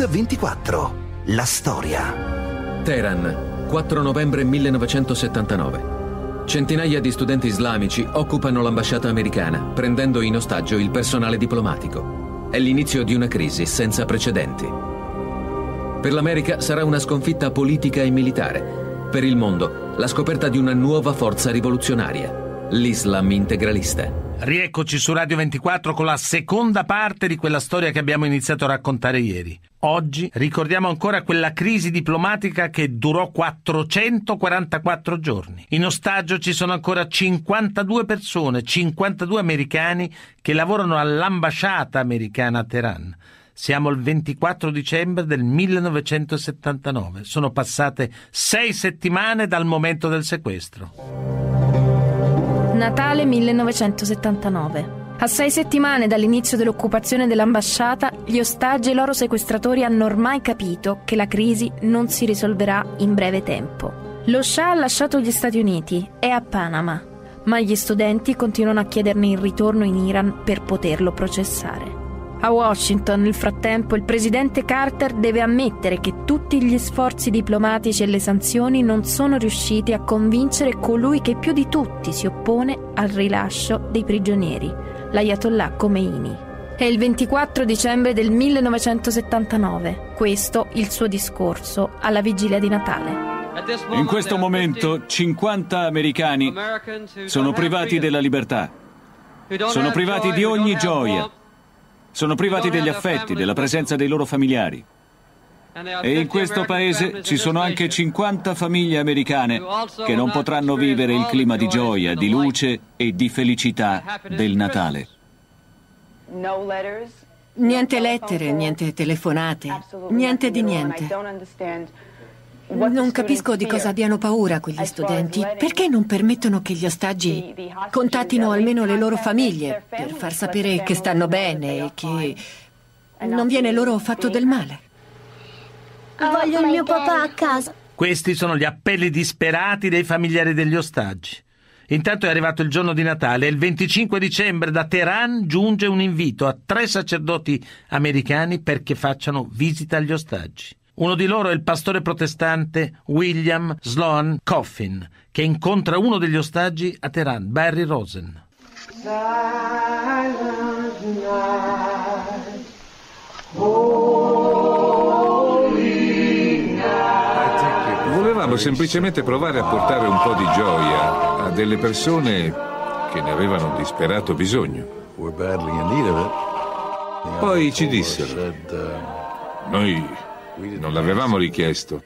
X24. La storia. Teheran, 4 novembre 1979. Centinaia di studenti islamici occupano l'ambasciata americana, prendendo in ostaggio il personale diplomatico. È l'inizio di una crisi senza precedenti. Per l'America sarà una sconfitta politica e militare. Per il mondo, la scoperta di una nuova forza rivoluzionaria, l'Islam integralista. Rieccoci su Radio 24 con la seconda parte di quella storia che abbiamo iniziato a raccontare ieri. Oggi ricordiamo ancora quella crisi diplomatica che durò 444 giorni. In ostaggio ci sono ancora 52 persone, 52 americani che lavorano all'ambasciata americana a Teheran. Siamo il 24 dicembre del 1979. Sono passate sei settimane dal momento del sequestro. Natale 1979. A sei settimane dall'inizio dell'occupazione dell'ambasciata, gli ostaggi e i loro sequestratori hanno ormai capito che la crisi non si risolverà in breve tempo. Lo Shah ha lasciato gli Stati Uniti, è a Panama, ma gli studenti continuano a chiederne il ritorno in Iran per poterlo processare. A Washington, nel frattempo, il presidente Carter deve ammettere che tutti gli sforzi diplomatici e le sanzioni non sono riusciti a convincere colui che più di tutti si oppone al rilascio dei prigionieri, l'Ayatollah Khomeini. È il 24 dicembre del 1979, questo il suo discorso alla vigilia di Natale. In questo momento 50 americani sono privati della libertà, sono privati di ogni gioia sono privati degli affetti, della presenza dei loro familiari. E in questo paese ci sono anche 50 famiglie americane che non potranno vivere il clima di gioia, di luce e di felicità del Natale. Niente lettere, niente telefonate, niente di niente. Non capisco di cosa abbiano paura quegli studenti. Perché non permettono che gli ostaggi contattino almeno le loro famiglie per far sapere che stanno bene e che non viene loro fatto del male? Voglio il mio papà a casa. Questi sono gli appelli disperati dei familiari degli ostaggi. Intanto è arrivato il giorno di Natale e il 25 dicembre da Teheran giunge un invito a tre sacerdoti americani perché facciano visita agli ostaggi. Uno di loro è il pastore protestante William Sloan Coffin, che incontra uno degli ostaggi a Teheran, Barry Rosen. Volevamo semplicemente provare a portare un po' di gioia a delle persone che ne avevano disperato bisogno. Poi ci dissero, noi non l'avevamo richiesto,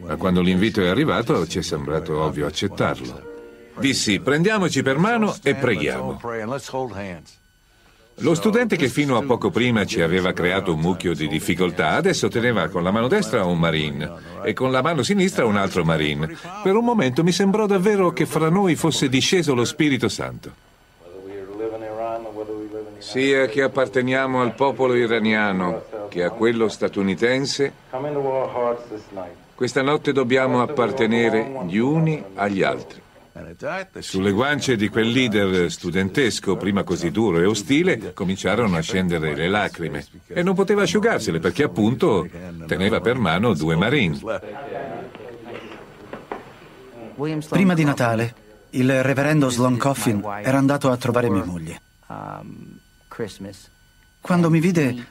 ma quando l'invito è arrivato ci è sembrato ovvio accettarlo. Dissi, prendiamoci per mano e preghiamo. Lo studente che fino a poco prima ci aveva creato un mucchio di difficoltà, adesso teneva con la mano destra un marine e con la mano sinistra un altro marine. Per un momento mi sembrò davvero che fra noi fosse disceso lo Spirito Santo. Sia che apparteniamo al popolo iraniano che a quello statunitense, questa notte dobbiamo appartenere gli uni agli altri. Sulle guance di quel leader studentesco, prima così duro e ostile, cominciarono a scendere le lacrime e non poteva asciugarsele perché appunto teneva per mano due marine. Prima di Natale, il reverendo Sloan Coffin era andato a trovare mia moglie. Quando mi vide,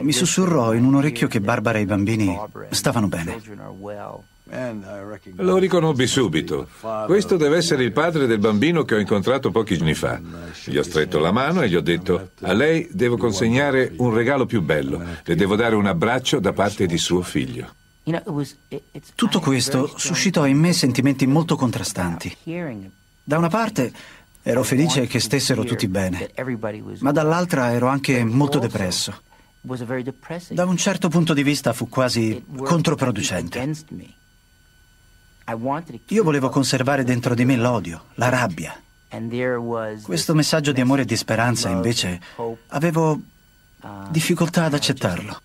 mi sussurrò in un orecchio che Barbara e i bambini stavano bene. Lo riconobbi subito. Questo deve essere il padre del bambino che ho incontrato pochi giorni fa. Gli ho stretto la mano e gli ho detto, a lei devo consegnare un regalo più bello, le devo dare un abbraccio da parte di suo figlio. Tutto questo suscitò in me sentimenti molto contrastanti. Da una parte ero felice che stessero tutti bene, ma dall'altra ero anche molto depresso. Da un certo punto di vista fu quasi controproducente. Io volevo conservare dentro di me l'odio, la rabbia. Questo messaggio di amore e di speranza, invece, avevo difficoltà ad accettarlo.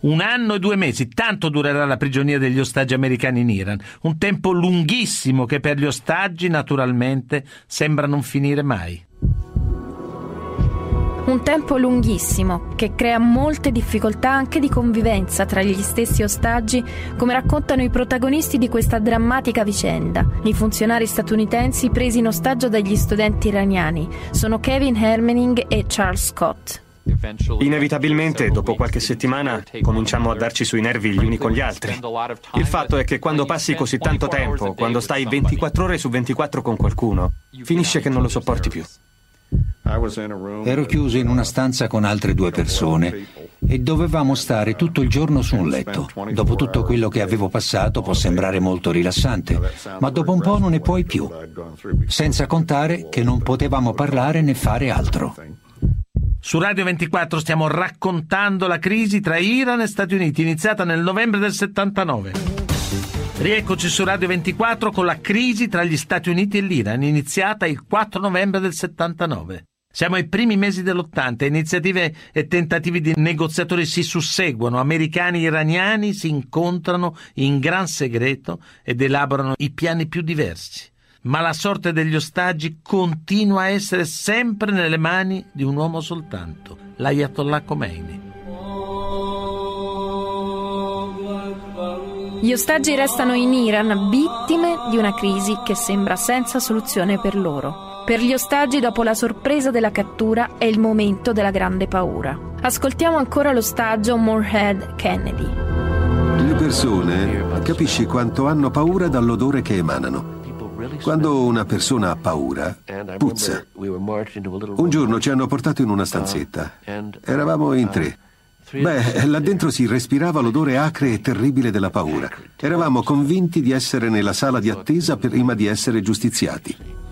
Un anno e due mesi, tanto durerà la prigionia degli ostaggi americani in Iran, un tempo lunghissimo che per gli ostaggi naturalmente sembra non finire mai. Un tempo lunghissimo che crea molte difficoltà anche di convivenza tra gli stessi ostaggi, come raccontano i protagonisti di questa drammatica vicenda, i funzionari statunitensi presi in ostaggio dagli studenti iraniani. Sono Kevin Hermening e Charles Scott. Inevitabilmente, dopo qualche settimana, cominciamo a darci sui nervi gli uni con gli altri. Il fatto è che quando passi così tanto tempo, quando stai 24 ore su 24 con qualcuno, finisce che non lo sopporti più. Ero chiuso in una stanza con altre due persone e dovevamo stare tutto il giorno su un letto. Dopo tutto quello che avevo passato può sembrare molto rilassante, ma dopo un po' non ne puoi più. Senza contare che non potevamo parlare né fare altro. Su Radio 24 stiamo raccontando la crisi tra Iran e Stati Uniti, iniziata nel novembre del 79. Rieccoci su Radio 24 con la crisi tra gli Stati Uniti e l'Iran, iniziata il 4 novembre del 79. Siamo ai primi mesi dell'80, iniziative e tentativi di negoziatori si susseguono, americani e iraniani si incontrano in gran segreto ed elaborano i piani più diversi. Ma la sorte degli ostaggi continua a essere sempre nelle mani di un uomo soltanto, l'Ayatollah Khomeini. Gli ostaggi restano in Iran vittime di una crisi che sembra senza soluzione per loro. Per gli ostaggi, dopo la sorpresa della cattura, è il momento della grande paura. Ascoltiamo ancora l'ostaggio Moorhead Kennedy. Le persone capisci quanto hanno paura dall'odore che emanano. Quando una persona ha paura, puzza. Un giorno ci hanno portato in una stanzetta. Eravamo in tre. Beh, là dentro si respirava l'odore acre e terribile della paura. Eravamo convinti di essere nella sala di attesa prima di essere giustiziati.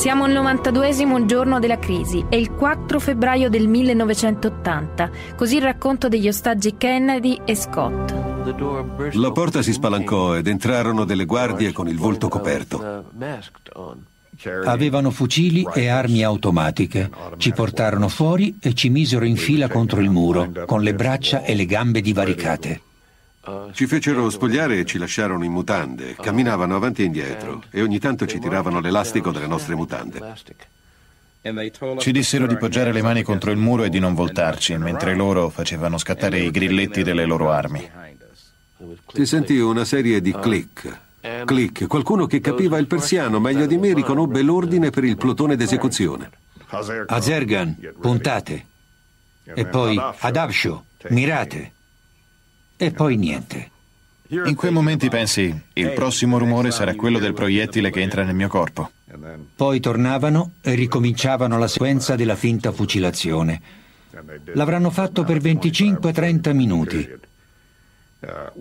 Siamo al 92 giorno della crisi, è il 4 febbraio del 1980, così il racconto degli ostaggi Kennedy e Scott. La porta si spalancò ed entrarono delle guardie con il volto coperto. Avevano fucili e armi automatiche. Ci portarono fuori e ci misero in fila contro il muro, con le braccia e le gambe divaricate. Ci fecero spogliare e ci lasciarono in mutande, camminavano avanti e indietro e ogni tanto ci tiravano l'elastico delle nostre mutande. Ci dissero di poggiare le mani contro il muro e di non voltarci, mentre loro facevano scattare i grilletti delle loro armi. Si sentì una serie di click. Click. Qualcuno che capiva il persiano meglio di me riconobbe l'ordine per il plotone d'esecuzione. Azergan, puntate. E poi ad Absho, mirate. E poi niente. In quei momenti pensi, il prossimo rumore sarà quello del proiettile che entra nel mio corpo. Poi tornavano e ricominciavano la sequenza della finta fucilazione. L'avranno fatto per 25-30 minuti,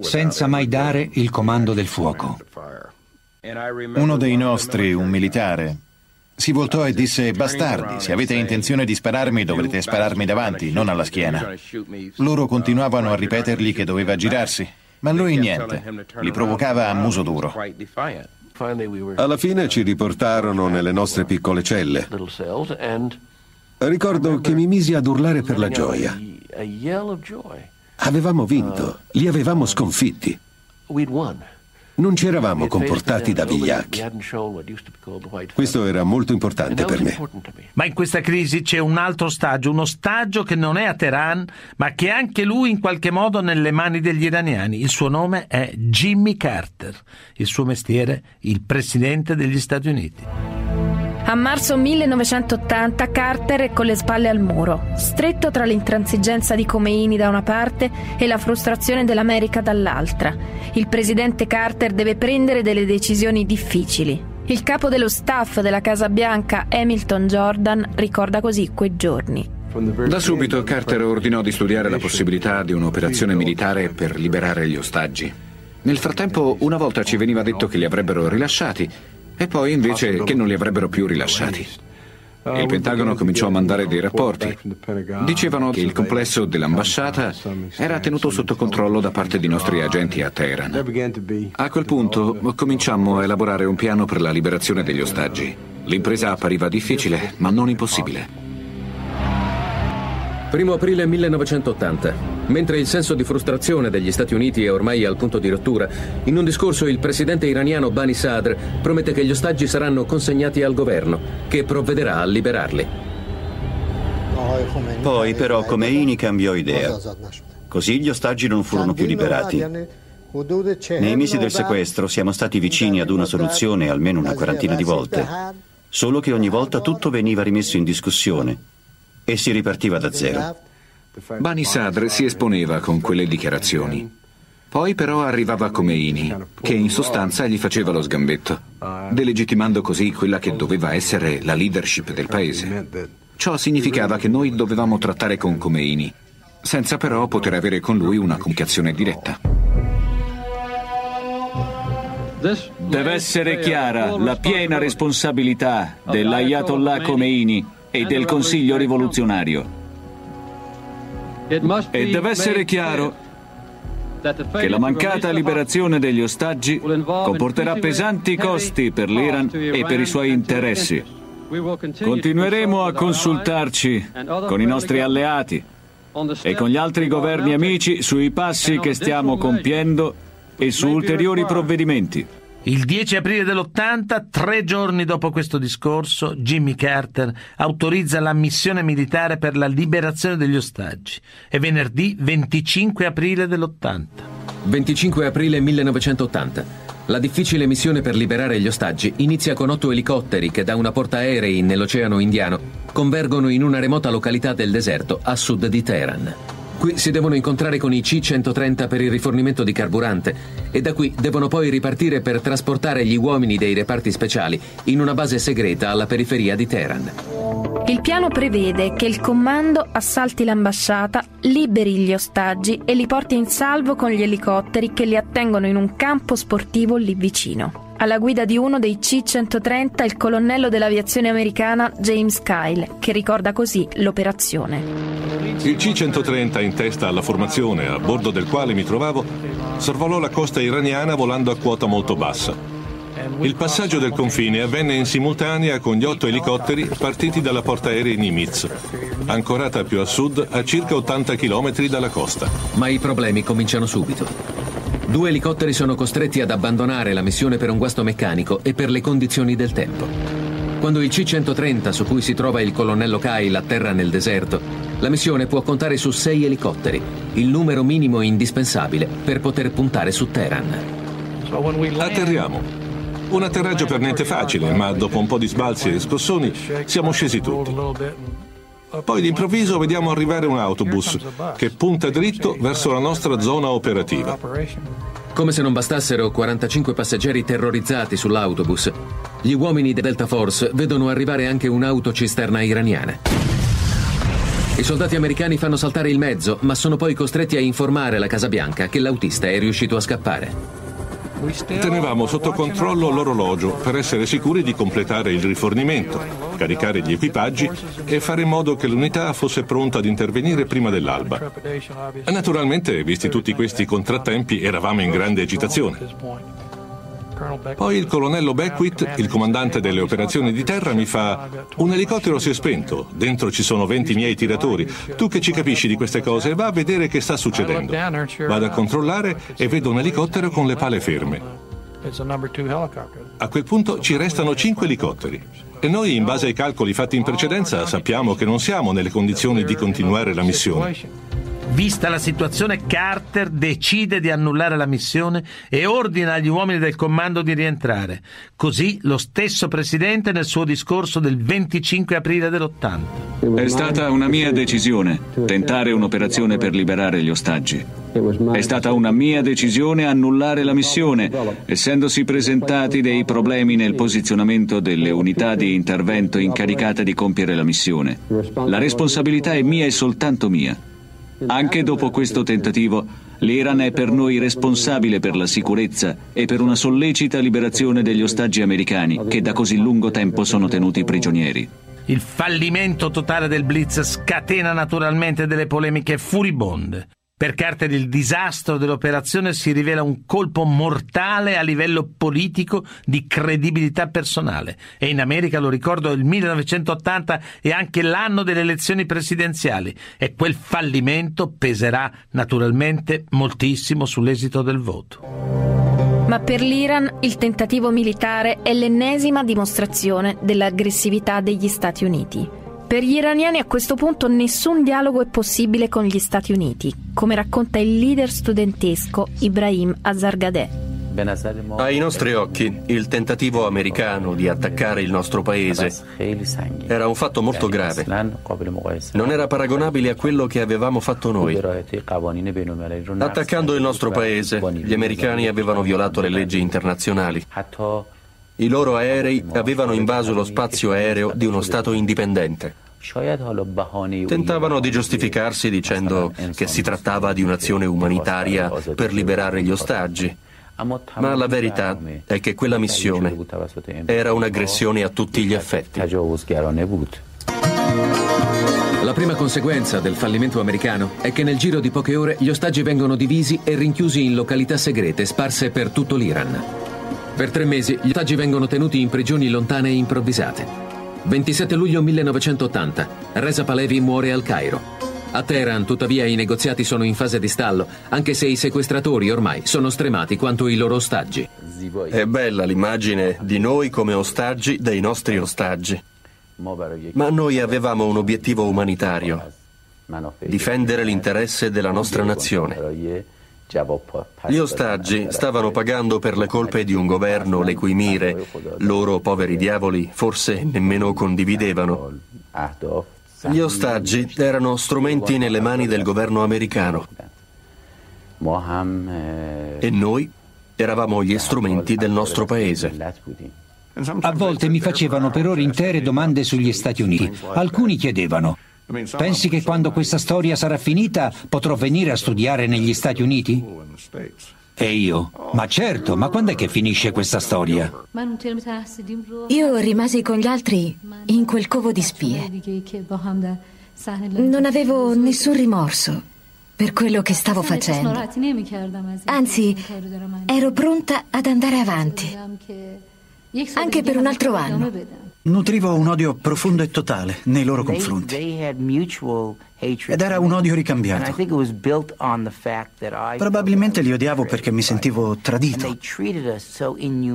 senza mai dare il comando del fuoco. Uno dei nostri, un militare, si voltò e disse, bastardi, se avete intenzione di spararmi dovrete spararmi davanti, non alla schiena. Loro continuavano a ripetergli che doveva girarsi, ma lui niente, li provocava a muso duro. Alla fine ci riportarono nelle nostre piccole celle. Ricordo che mi misi ad urlare per la gioia. Avevamo vinto, li avevamo sconfitti. Non ci eravamo comportati da vigliacchi. Questo era molto importante per me. Ma in questa crisi c'è un altro ostaggio, un ostaggio che non è a Teheran, ma che è anche lui in qualche modo nelle mani degli iraniani. Il suo nome è Jimmy Carter, il suo mestiere il presidente degli Stati Uniti. A marzo 1980 Carter è con le spalle al muro, stretto tra l'intransigenza di Khomeini da una parte e la frustrazione dell'America dall'altra. Il presidente Carter deve prendere delle decisioni difficili. Il capo dello staff della Casa Bianca, Hamilton Jordan, ricorda così quei giorni. Da subito Carter ordinò di studiare la possibilità di un'operazione militare per liberare gli ostaggi. Nel frattempo, una volta ci veniva detto che li avrebbero rilasciati e poi invece che non li avrebbero più rilasciati. Il Pentagono cominciò a mandare dei rapporti. Dicevano che il complesso dell'ambasciata era tenuto sotto controllo da parte di nostri agenti a Teheran. A quel punto cominciammo a elaborare un piano per la liberazione degli ostaggi. L'impresa appariva difficile, ma non impossibile. 1 aprile 1980. Mentre il senso di frustrazione degli Stati Uniti è ormai al punto di rottura, in un discorso il presidente iraniano Bani Sadr promette che gli ostaggi saranno consegnati al governo, che provvederà a liberarli. Poi però Khomeini cambiò idea. Così gli ostaggi non furono più liberati. Nei mesi del sequestro siamo stati vicini ad una soluzione almeno una quarantina di volte, solo che ogni volta tutto veniva rimesso in discussione e si ripartiva da zero. Bani Sadr si esponeva con quelle dichiarazioni. Poi però arrivava Khomeini, che in sostanza gli faceva lo sgambetto, delegittimando così quella che doveva essere la leadership del paese. Ciò significava che noi dovevamo trattare con Khomeini, senza però poter avere con lui una comunicazione diretta. Deve essere chiara la piena responsabilità dell'Ayatollah Khomeini e del Consiglio rivoluzionario. E deve essere chiaro che la mancata liberazione degli ostaggi comporterà pesanti costi per l'Iran e per i suoi interessi. Continueremo a consultarci con i nostri alleati e con gli altri governi amici sui passi che stiamo compiendo e su ulteriori provvedimenti. Il 10 aprile dell'80, tre giorni dopo questo discorso, Jimmy Carter autorizza la missione militare per la liberazione degli ostaggi. È venerdì 25 aprile dell'80. 25 aprile 1980. La difficile missione per liberare gli ostaggi inizia con otto elicotteri che da una portaerei nell'Oceano Indiano convergono in una remota località del deserto a sud di Teheran. Qui si devono incontrare con i C-130 per il rifornimento di carburante e da qui devono poi ripartire per trasportare gli uomini dei reparti speciali in una base segreta alla periferia di Teheran. Il piano prevede che il comando assalti l'ambasciata, liberi gli ostaggi e li porti in salvo con gli elicotteri che li attengono in un campo sportivo lì vicino. Alla guida di uno dei C-130 il colonnello dell'aviazione americana James Kyle, che ricorda così l'operazione. Il C-130 in testa alla formazione, a bordo del quale mi trovavo, sorvolò la costa iraniana volando a quota molto bassa. Il passaggio del confine avvenne in simultanea con gli otto elicotteri partiti dalla portaerei Nimitz, ancorata più a sud a circa 80 km dalla costa. Ma i problemi cominciano subito. Due elicotteri sono costretti ad abbandonare la missione per un guasto meccanico e per le condizioni del tempo. Quando il C-130 su cui si trova il colonnello Kyle atterra nel deserto, la missione può contare su sei elicotteri, il numero minimo indispensabile per poter puntare su Teheran. Atterriamo. Un atterraggio per niente facile, ma dopo un po' di sbalzi e scossoni siamo scesi tutti. Poi d'improvviso vediamo arrivare un autobus che punta dritto verso la nostra zona operativa. Come se non bastassero 45 passeggeri terrorizzati sull'autobus, gli uomini di Delta Force vedono arrivare anche un'autocisterna iraniana. I soldati americani fanno saltare il mezzo, ma sono poi costretti a informare la Casa Bianca che l'autista è riuscito a scappare. Tenevamo sotto controllo l'orologio per essere sicuri di completare il rifornimento, caricare gli equipaggi e fare in modo che l'unità fosse pronta ad intervenire prima dell'alba. Naturalmente, visti tutti questi contrattempi, eravamo in grande agitazione. Poi il colonnello Beckwith, il comandante delle operazioni di terra, mi fa: Un elicottero si è spento, dentro ci sono 20 miei tiratori. Tu che ci capisci di queste cose, va a vedere che sta succedendo. Vado a controllare e vedo un elicottero con le pale ferme. A quel punto ci restano 5 elicotteri. E noi, in base ai calcoli fatti in precedenza, sappiamo che non siamo nelle condizioni di continuare la missione. Vista la situazione, Carter decide di annullare la missione e ordina agli uomini del comando di rientrare. Così lo stesso presidente nel suo discorso del 25 aprile dell'80. È stata una mia decisione tentare un'operazione per liberare gli ostaggi. È stata una mia decisione annullare la missione, essendosi presentati dei problemi nel posizionamento delle unità di intervento incaricate di compiere la missione. La responsabilità è mia e soltanto mia. Anche dopo questo tentativo, l'Iran è per noi responsabile per la sicurezza e per una sollecita liberazione degli ostaggi americani che da così lungo tempo sono tenuti prigionieri. Il fallimento totale del Blitz scatena naturalmente delle polemiche furibonde. Per Carter il disastro dell'operazione si rivela un colpo mortale a livello politico di credibilità personale e in America, lo ricordo, il 1980 è anche l'anno delle elezioni presidenziali e quel fallimento peserà naturalmente moltissimo sull'esito del voto. Ma per l'Iran il tentativo militare è l'ennesima dimostrazione dell'aggressività degli Stati Uniti. Per gli iraniani a questo punto nessun dialogo è possibile con gli Stati Uniti, come racconta il leader studentesco Ibrahim Azargadeh. Ai nostri occhi, il tentativo americano di attaccare il nostro paese era un fatto molto grave. Non era paragonabile a quello che avevamo fatto noi. Attaccando il nostro paese, gli americani avevano violato le leggi internazionali. I loro aerei avevano invaso lo spazio aereo di uno Stato indipendente. Tentavano di giustificarsi dicendo che si trattava di un'azione umanitaria per liberare gli ostaggi. Ma la verità è che quella missione era un'aggressione a tutti gli effetti. La prima conseguenza del fallimento americano è che nel giro di poche ore gli ostaggi vengono divisi e rinchiusi in località segrete sparse per tutto l'Iran. Per tre mesi gli ostaggi vengono tenuti in prigioni lontane e improvvisate. 27 luglio 1980, Reza Palevi muore al Cairo. A Teheran, tuttavia, i negoziati sono in fase di stallo, anche se i sequestratori ormai sono stremati quanto i loro ostaggi. È bella l'immagine di noi come ostaggi dei nostri ostaggi. Ma noi avevamo un obiettivo umanitario, difendere l'interesse della nostra nazione. Gli ostaggi stavano pagando per le colpe di un governo le cui mire loro poveri diavoli forse nemmeno condividevano. Gli ostaggi erano strumenti nelle mani del governo americano e noi eravamo gli strumenti del nostro paese. A volte mi facevano per ore intere domande sugli Stati Uniti. Alcuni chiedevano, pensi che quando questa storia sarà finita potrò venire a studiare negli Stati Uniti? E io, ma certo, ma quando è che finisce questa storia? Io rimasi con gli altri in quel covo di spie. Non avevo nessun rimorso per quello che stavo facendo. Anzi, ero pronta ad andare avanti. Anche per un altro anno. Nutrivo un odio profondo e totale nei loro confronti. Ed era un odio ricambiato. Probabilmente li odiavo perché mi sentivo tradito.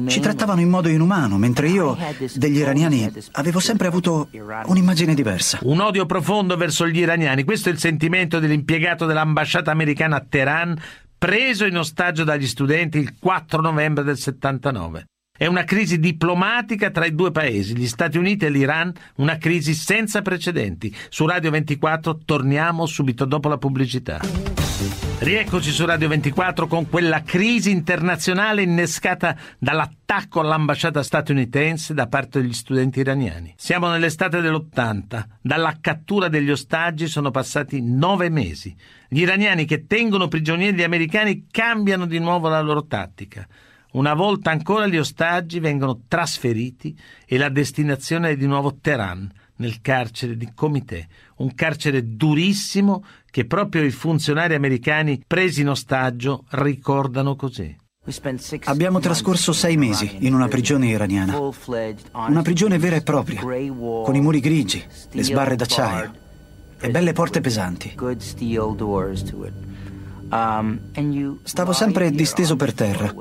Ci trattavano in modo inumano, mentre io degli iraniani avevo sempre avuto un'immagine diversa. Un odio profondo verso gli iraniani. Questo è il sentimento dell'impiegato dell'ambasciata americana a Teheran, preso in ostaggio dagli studenti il 4 novembre del 79. È una crisi diplomatica tra i due paesi, gli Stati Uniti e l'Iran, una crisi senza precedenti. Su Radio 24 torniamo subito dopo la pubblicità. Rieccoci su Radio 24 con quella crisi internazionale innescata dall'attacco all'ambasciata statunitense da parte degli studenti iraniani. Siamo nell'estate dell'80, dalla cattura degli ostaggi sono passati nove mesi. Gli iraniani che tengono prigionieri gli americani cambiano di nuovo la loro tattica. Una volta ancora gli ostaggi vengono trasferiti e la destinazione è di nuovo Teheran, nel carcere di Comité, un carcere durissimo che proprio i funzionari americani presi in ostaggio ricordano così. Abbiamo trascorso sei mesi in una prigione iraniana, una prigione vera e propria, con i muri grigi, le sbarre d'acciaio e belle porte pesanti. Stavo sempre disteso per terra,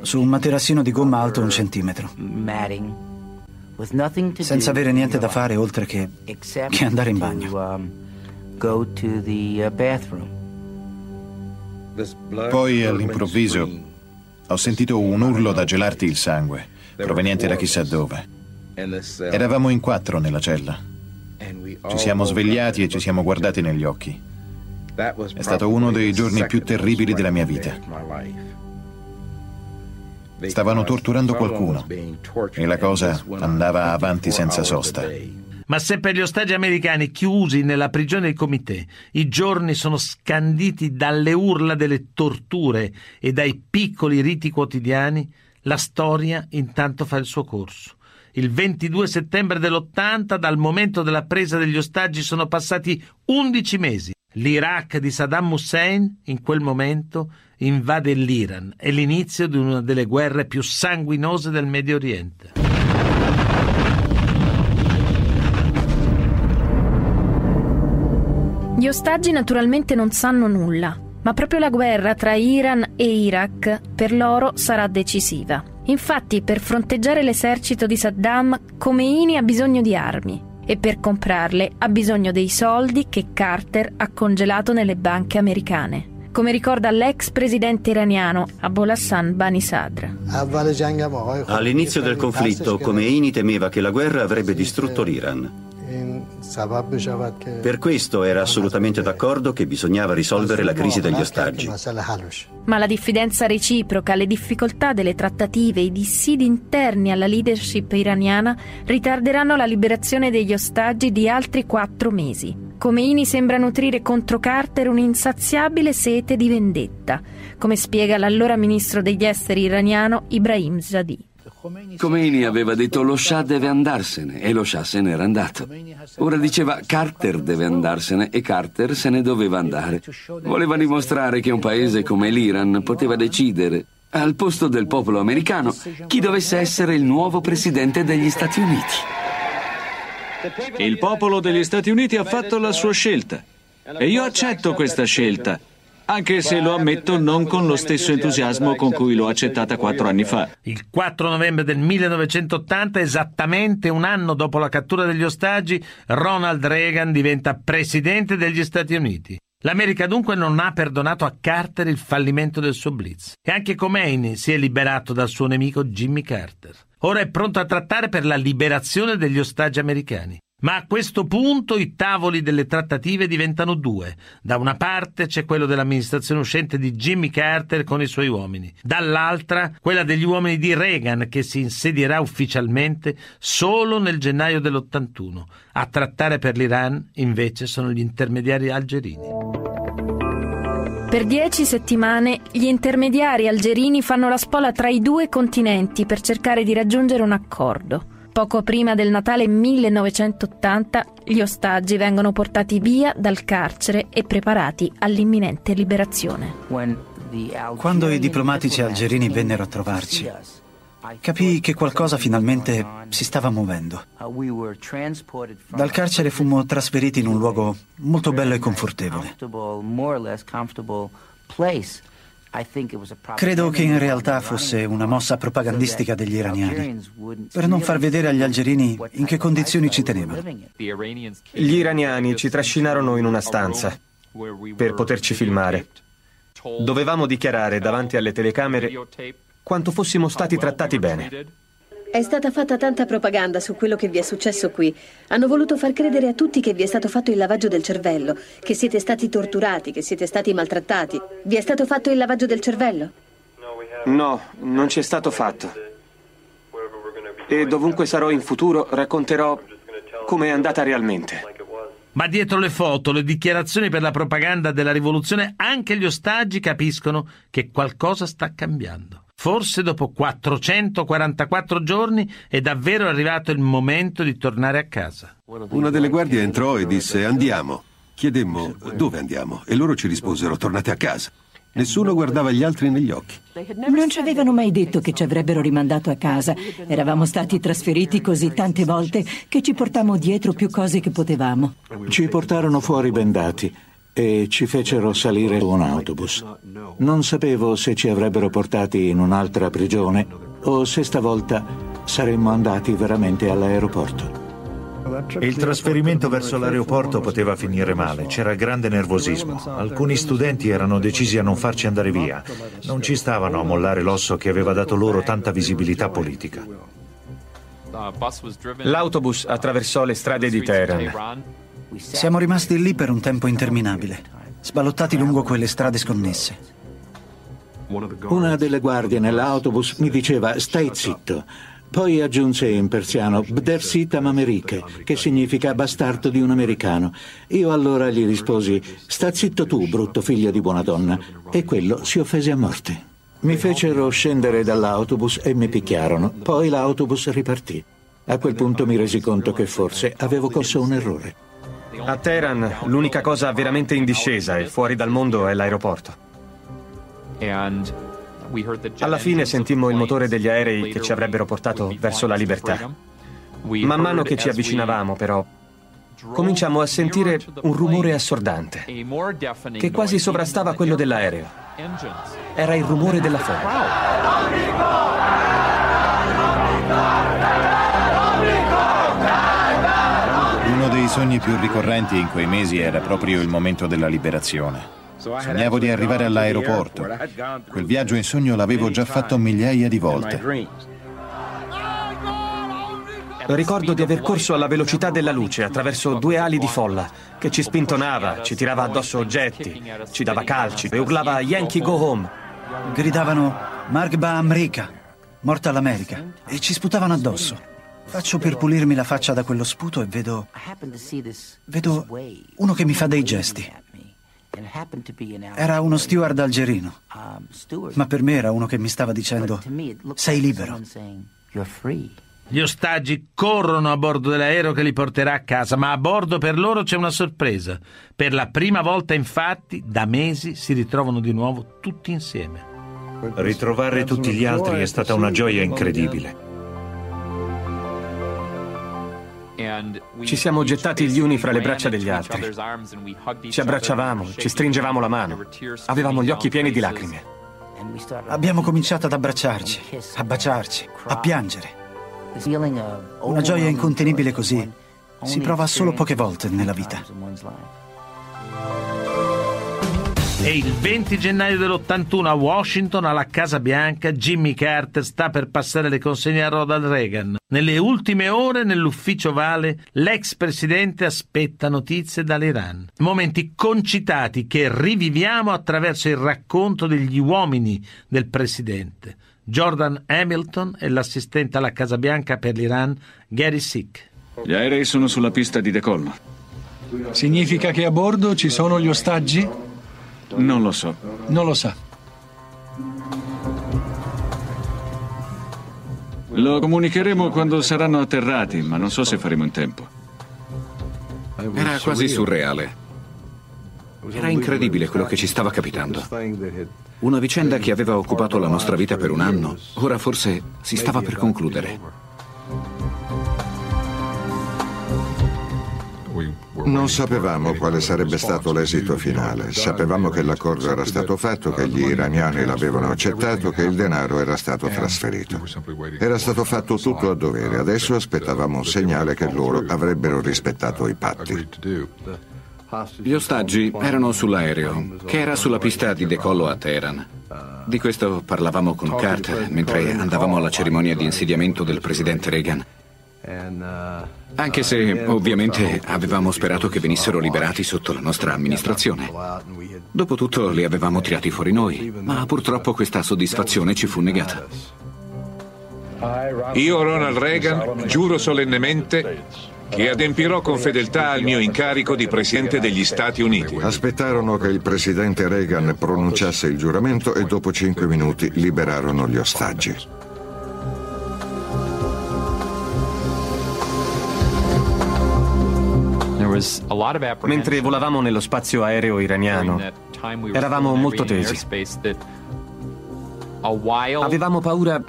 su un materassino di gomma alto un centimetro, senza avere niente da fare oltre che, che andare in bagno. Poi all'improvviso ho sentito un urlo da gelarti il sangue, proveniente da chissà dove. Eravamo in quattro nella cella. Ci siamo svegliati e ci siamo guardati negli occhi. È stato uno dei giorni più terribili della mia vita. Stavano torturando qualcuno e la cosa andava avanti senza sosta. Ma se per gli ostaggi americani chiusi nella prigione del Comité i giorni sono scanditi dalle urla delle torture e dai piccoli riti quotidiani, la storia intanto fa il suo corso. Il 22 settembre dell'80, dal momento della presa degli ostaggi, sono passati 11 mesi. L'Iraq di Saddam Hussein in quel momento invade l'Iran. È l'inizio di una delle guerre più sanguinose del Medio Oriente. Gli ostaggi naturalmente non sanno nulla, ma proprio la guerra tra Iran e Iraq per loro sarà decisiva. Infatti, per fronteggiare l'esercito di Saddam, Khomeini ha bisogno di armi e per comprarle ha bisogno dei soldi che Carter ha congelato nelle banche americane come ricorda l'ex presidente iraniano Abolhassan Bani Sadr. All'inizio del conflitto, Khomeini temeva che la guerra avrebbe distrutto l'Iran. Per questo era assolutamente d'accordo che bisognava risolvere la crisi degli ostaggi. Ma la diffidenza reciproca, le difficoltà delle trattative, i dissidi interni alla leadership iraniana ritarderanno la liberazione degli ostaggi di altri quattro mesi. Khomeini sembra nutrire contro Carter un'insaziabile sete di vendetta, come spiega l'allora ministro degli esteri iraniano Ibrahim Zadi. Khomeini aveva detto lo Shah deve andarsene e lo Shah se n'era andato. Ora diceva Carter deve andarsene e Carter se ne doveva andare. Voleva dimostrare che un paese come l'Iran poteva decidere, al posto del popolo americano, chi dovesse essere il nuovo presidente degli Stati Uniti. Il popolo degli Stati Uniti ha fatto la sua scelta e io accetto questa scelta anche se lo ammetto non con lo stesso entusiasmo con cui l'ho accettata quattro anni fa. Il 4 novembre del 1980, esattamente un anno dopo la cattura degli ostaggi, Ronald Reagan diventa presidente degli Stati Uniti. L'America dunque non ha perdonato a Carter il fallimento del suo blitz e anche Khomeini si è liberato dal suo nemico Jimmy Carter. Ora è pronto a trattare per la liberazione degli ostaggi americani. Ma a questo punto i tavoli delle trattative diventano due. Da una parte c'è quello dell'amministrazione uscente di Jimmy Carter con i suoi uomini, dall'altra quella degli uomini di Reagan che si insedierà ufficialmente solo nel gennaio dell'81. A trattare per l'Iran invece sono gli intermediari algerini. Per dieci settimane gli intermediari algerini fanno la spola tra i due continenti per cercare di raggiungere un accordo. Poco prima del Natale 1980 gli ostaggi vengono portati via dal carcere e preparati all'imminente liberazione. Quando i diplomatici algerini vennero a trovarci, capii che qualcosa finalmente si stava muovendo. Dal carcere fummo trasferiti in un luogo molto bello e confortevole. Credo che in realtà fosse una mossa propagandistica degli iraniani, per non far vedere agli algerini in che condizioni ci tenevano. Gli iraniani ci trascinarono in una stanza per poterci filmare. Dovevamo dichiarare davanti alle telecamere quanto fossimo stati trattati bene. È stata fatta tanta propaganda su quello che vi è successo qui. Hanno voluto far credere a tutti che vi è stato fatto il lavaggio del cervello, che siete stati torturati, che siete stati maltrattati. Vi è stato fatto il lavaggio del cervello? No, non ci è stato fatto. E dovunque sarò in futuro racconterò come è andata realmente. Ma dietro le foto, le dichiarazioni per la propaganda della rivoluzione, anche gli ostaggi capiscono che qualcosa sta cambiando. Forse dopo 444 giorni è davvero arrivato il momento di tornare a casa. Una delle guardie entrò e disse andiamo. Chiedemmo dove andiamo e loro ci risposero tornate a casa. Nessuno guardava gli altri negli occhi. Non ci avevano mai detto che ci avrebbero rimandato a casa. Eravamo stati trasferiti così tante volte che ci portammo dietro più cose che potevamo. Ci portarono fuori bendati e ci fecero salire su un autobus. Non sapevo se ci avrebbero portati in un'altra prigione o se stavolta saremmo andati veramente all'aeroporto. Il trasferimento verso l'aeroporto poteva finire male, c'era grande nervosismo. Alcuni studenti erano decisi a non farci andare via. Non ci stavano a mollare l'osso che aveva dato loro tanta visibilità politica. L'autobus attraversò le strade di Teheran. Siamo rimasti lì per un tempo interminabile, sballottati lungo quelle strade sconnesse. Una delle guardie nell'autobus mi diceva stai zitto. Poi aggiunse in persiano Bdersit Amerike, che significa bastardo di un americano. Io allora gli risposi sta zitto tu, brutto figlio di buona donna. E quello si offese a morte. Mi fecero scendere dall'autobus e mi picchiarono. Poi l'autobus ripartì. A quel punto mi resi conto che forse avevo commesso un errore. A Teheran l'unica cosa veramente in discesa e fuori dal mondo è l'aeroporto. Alla fine sentimmo il motore degli aerei che ci avrebbero portato verso la libertà. Man mano che ci avvicinavamo, però, cominciamo a sentire un rumore assordante, che quasi sovrastava quello dell'aereo. Era il rumore della folla. Sogni più ricorrenti in quei mesi era proprio il momento della liberazione. Sognavo di arrivare all'aeroporto. Quel viaggio in sogno l'avevo già fatto migliaia di volte. Ricordo di aver corso alla velocità della luce attraverso due ali di folla che ci spintonava, ci tirava addosso oggetti, ci dava calci e urlava Yankee go home. Gridavano Margba Amrica, morta l'America, e ci sputavano addosso. Faccio per pulirmi la faccia da quello sputo e vedo. vedo uno che mi fa dei gesti. Era uno steward algerino, ma per me era uno che mi stava dicendo sei libero. Gli ostaggi corrono a bordo dell'aereo che li porterà a casa, ma a bordo per loro c'è una sorpresa. Per la prima volta, infatti, da mesi si ritrovano di nuovo tutti insieme. Ritrovare tutti gli altri è stata una gioia incredibile. Ci siamo gettati gli uni fra le braccia degli altri. Ci abbracciavamo, ci stringevamo la mano. Avevamo gli occhi pieni di lacrime. Abbiamo cominciato ad abbracciarci, a baciarci, a piangere. Una gioia incontenibile così si prova solo poche volte nella vita. E il 20 gennaio dell'81 a Washington, alla Casa Bianca, Jimmy Carter sta per passare le consegne a Ronald Reagan. Nelle ultime ore, nell'ufficio Vale, l'ex presidente aspetta notizie dall'Iran. Momenti concitati che riviviamo attraverso il racconto degli uomini del presidente. Jordan Hamilton e l'assistente alla Casa Bianca per l'Iran, Gary Sick. Gli aerei sono sulla pista di decollo. Significa che a bordo ci sono gli ostaggi? Non lo so. Non lo sa. Lo comunicheremo quando saranno atterrati, ma non so se faremo in tempo. Era quasi surreale. Era incredibile quello che ci stava capitando. Una vicenda che aveva occupato la nostra vita per un anno, ora forse si stava per concludere. Non sapevamo quale sarebbe stato l'esito finale. Sapevamo che l'accordo era stato fatto, che gli iraniani l'avevano accettato, che il denaro era stato trasferito. Era stato fatto tutto a dovere. Adesso aspettavamo un segnale che loro avrebbero rispettato i patti. Gli ostaggi erano sull'aereo, che era sulla pista di decollo a Teheran. Di questo parlavamo con Carter mentre andavamo alla cerimonia di insediamento del presidente Reagan. Anche se ovviamente avevamo sperato che venissero liberati sotto la nostra amministrazione. Dopotutto li avevamo tirati fuori noi, ma purtroppo questa soddisfazione ci fu negata. Io, Ronald Reagan, giuro solennemente che adempirò con fedeltà al mio incarico di Presidente degli Stati Uniti. Aspettarono che il Presidente Reagan pronunciasse il giuramento e dopo cinque minuti liberarono gli ostaggi. Mentre volavamo nello spazio aereo iraniano, eravamo molto tesi. Avevamo paura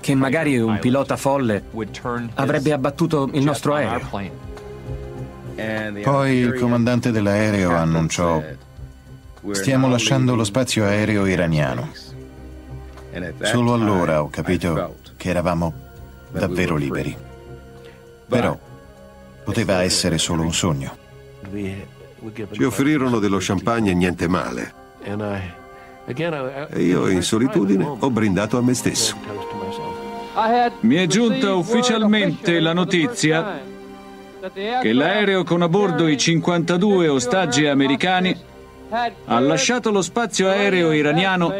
che magari un pilota folle avrebbe abbattuto il nostro aereo. Poi il comandante dell'aereo annunciò stiamo lasciando lo spazio aereo iraniano. Solo allora ho capito che eravamo davvero liberi. Però poteva essere solo un sogno. Ci offrirono dello champagne e niente male. E io in solitudine ho brindato a me stesso. Mi è giunta ufficialmente la notizia che l'aereo con a bordo i 52 ostaggi americani ha lasciato lo spazio aereo iraniano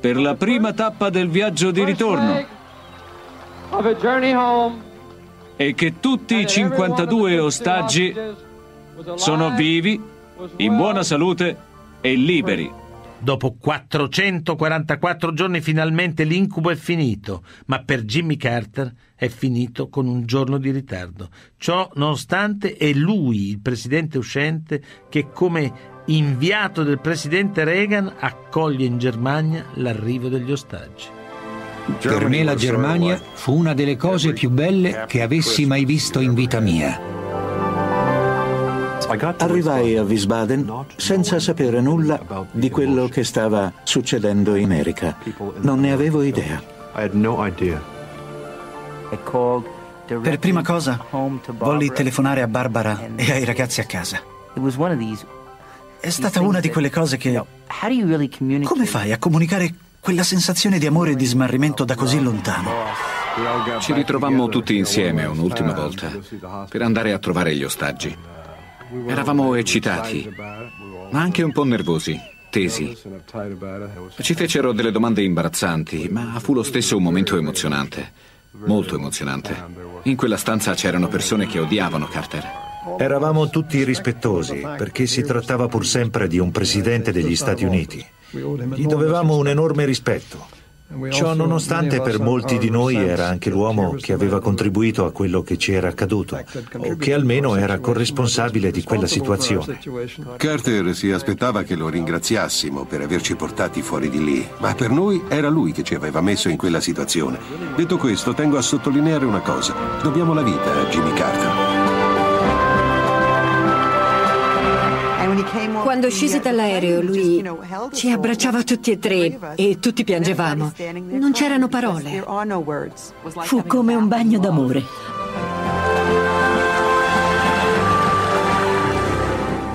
per la prima tappa del viaggio di ritorno e che tutti i 52 ostaggi sono vivi, in buona salute e liberi. Dopo 444 giorni finalmente l'incubo è finito, ma per Jimmy Carter è finito con un giorno di ritardo. Ciò nonostante è lui, il presidente uscente, che come inviato del presidente Reagan accoglie in Germania l'arrivo degli ostaggi. Per me la Germania fu una delle cose più belle che avessi mai visto in vita mia. Arrivai a Wiesbaden senza sapere nulla di quello che stava succedendo in America. Non ne avevo idea. Per prima cosa, volli telefonare a Barbara e ai ragazzi a casa. È stata una di quelle cose che... Come fai a comunicare quella sensazione di amore e di smarrimento da così lontano? Ci ritrovammo tutti insieme un'ultima volta per andare a trovare gli ostaggi. Eravamo eccitati, ma anche un po' nervosi, tesi. Ci fecero delle domande imbarazzanti, ma fu lo stesso un momento emozionante, molto emozionante. In quella stanza c'erano persone che odiavano Carter. Eravamo tutti rispettosi, perché si trattava pur sempre di un presidente degli Stati Uniti. Gli dovevamo un enorme rispetto. Ciò nonostante per molti di noi era anche l'uomo che aveva contribuito a quello che ci era accaduto, o che almeno era corresponsabile di quella situazione. Carter si aspettava che lo ringraziassimo per averci portati fuori di lì, ma per noi era lui che ci aveva messo in quella situazione. Detto questo, tengo a sottolineare una cosa. Dobbiamo la vita a Jimmy Carter. Quando scesi dall'aereo lui ci abbracciava tutti e tre e tutti piangevamo. Non c'erano parole. Fu come un bagno d'amore.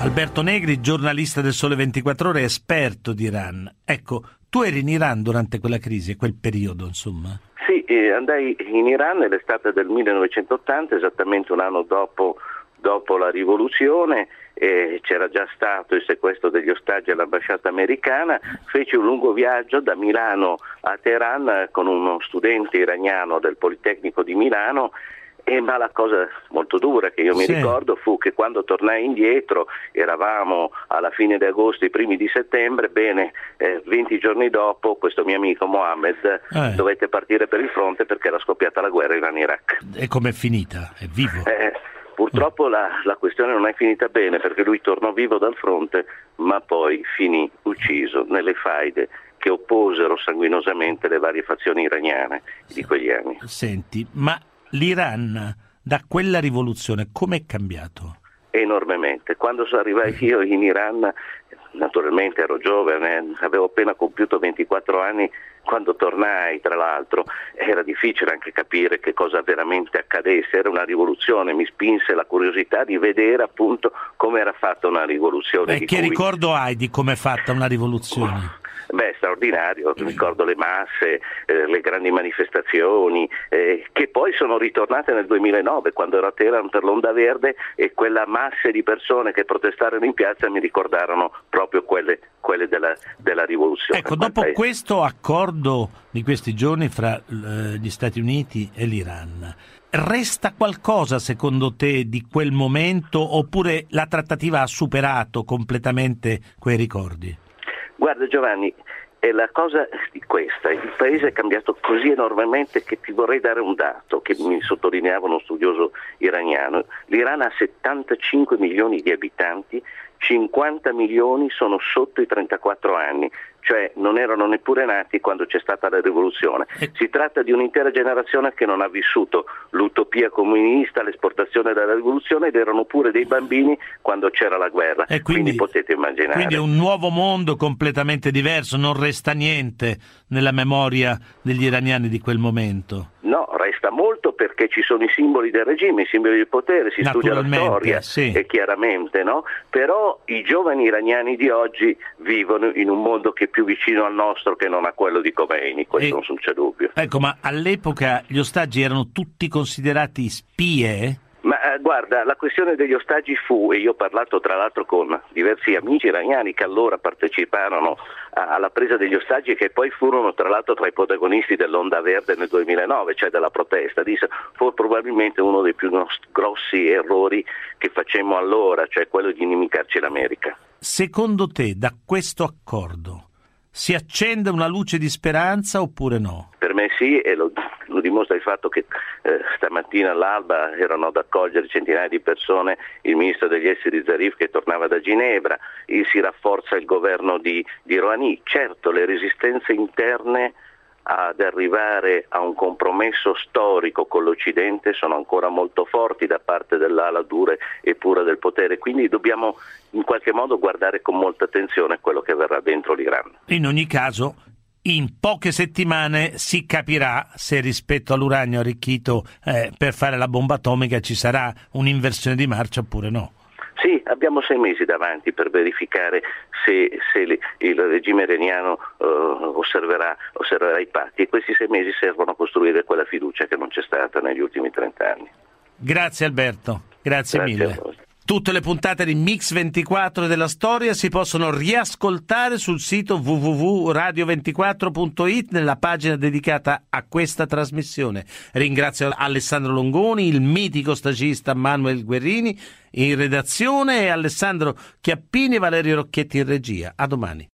Alberto Negri, giornalista del Sole 24 Ore, esperto di Iran. Ecco, tu eri in Iran durante quella crisi, quel periodo, insomma. Sì, eh, andai in Iran nell'estate del 1980, esattamente un anno dopo, dopo la rivoluzione, eh, c'era già stato il sequestro degli ostaggi all'ambasciata americana, feci un lungo viaggio da Milano a Teheran con uno studente iraniano del Politecnico di Milano e, ma la cosa molto dura che io mi Sì. ricordo fu che quando tornai indietro, eravamo alla fine di agosto, i primi di settembre, bene, eh, 20 giorni dopo questo mio amico Mohammed Eh. dovette partire per il fronte perché era scoppiata la guerra Iran-Iraq. E com'è finita? È vivo? Purtroppo la, la questione non è finita bene perché lui tornò vivo dal fronte, ma poi finì ucciso nelle faide che opposero sanguinosamente le varie fazioni iraniane di quegli anni. Senti, ma l'Iran da quella rivoluzione com'è cambiato? Enormemente. Quando arrivai io in Iran, naturalmente ero giovane, avevo appena compiuto 24 anni, quando tornai tra l'altro era difficile anche capire che cosa veramente accadesse, era una rivoluzione, mi spinse la curiosità di vedere appunto come era fatta una rivoluzione. E che cui- ricordo hai di com'è fatta una rivoluzione? Beh, straordinario, ricordo le masse, eh, le grandi manifestazioni, eh, che poi sono ritornate nel 2009 quando ero a Teheran per l'Onda Verde e quella masse di persone che protestarono in piazza mi ricordarono proprio quelle, quelle della, della rivoluzione. Ecco, dopo questo accordo di questi giorni fra eh, gli Stati Uniti e l'Iran, resta qualcosa secondo te di quel momento oppure la trattativa ha superato completamente quei ricordi? Guarda Giovanni, è la cosa di questa, il paese è cambiato così enormemente che ti vorrei dare un dato che mi sottolineava uno studioso iraniano. L'Iran ha 75 milioni di abitanti, 50 milioni sono sotto i 34 anni, cioè non erano neppure nati quando c'è stata la rivoluzione. Si tratta di un'intera generazione che non ha vissuto l'utopia comunista, l'esportazione della rivoluzione ed erano pure dei bambini quando c'era la guerra. E quindi- potete immaginare. Quindi è un nuovo mondo completamente diverso, non resta niente nella memoria degli iraniani di quel momento. No, resta molto perché ci sono i simboli del regime, i simboli del potere, si studia la storia sì. e chiaramente, no? Però i giovani iraniani di oggi vivono in un mondo che più vicino al nostro che non a quello di Khomeini, questo non c'è dubbio. Ecco, ma all'epoca gli ostaggi erano tutti considerati spie? Ma eh, guarda, la questione degli ostaggi fu, e io ho parlato tra l'altro con diversi amici iraniani che allora parteciparono a- alla presa degli ostaggi e che poi furono tra l'altro tra i protagonisti dell'Onda Verde nel 2009, cioè della protesta, disse fu probabilmente uno dei più nos- grossi errori che facemmo allora, cioè quello di inimicarci l'America. Secondo te, da questo accordo si accende una luce di speranza oppure no? Per me sì, e lo, lo dimostra il fatto che eh, stamattina all'alba erano ad accogliere centinaia di persone il ministro degli esteri Zarif che tornava da Ginevra, e si rafforza il governo di, di Rouhani. Certo, le resistenze interne ad arrivare a un compromesso storico con l'Occidente sono ancora molto forti da parte dell'ala dura e pura del potere, quindi dobbiamo in qualche modo guardare con molta attenzione quello che avverrà dentro l'Iran. In ogni caso, in poche settimane si capirà se rispetto all'uranio arricchito eh, per fare la bomba atomica ci sarà un'inversione di marcia oppure no. Sì, abbiamo sei mesi davanti per verificare se, se il regime iraniano uh, osserverà, osserverà, i patti e questi sei mesi servono a costruire quella fiducia che non c'è stata negli ultimi trent'anni. Grazie Alberto, grazie, grazie mille. Tutte le puntate di Mix24 della storia si possono riascoltare sul sito www.radio24.it nella pagina dedicata a questa trasmissione. Ringrazio Alessandro Longoni, il mitico stagista Manuel Guerrini in redazione e Alessandro Chiappini e Valerio Rocchetti in regia. A domani.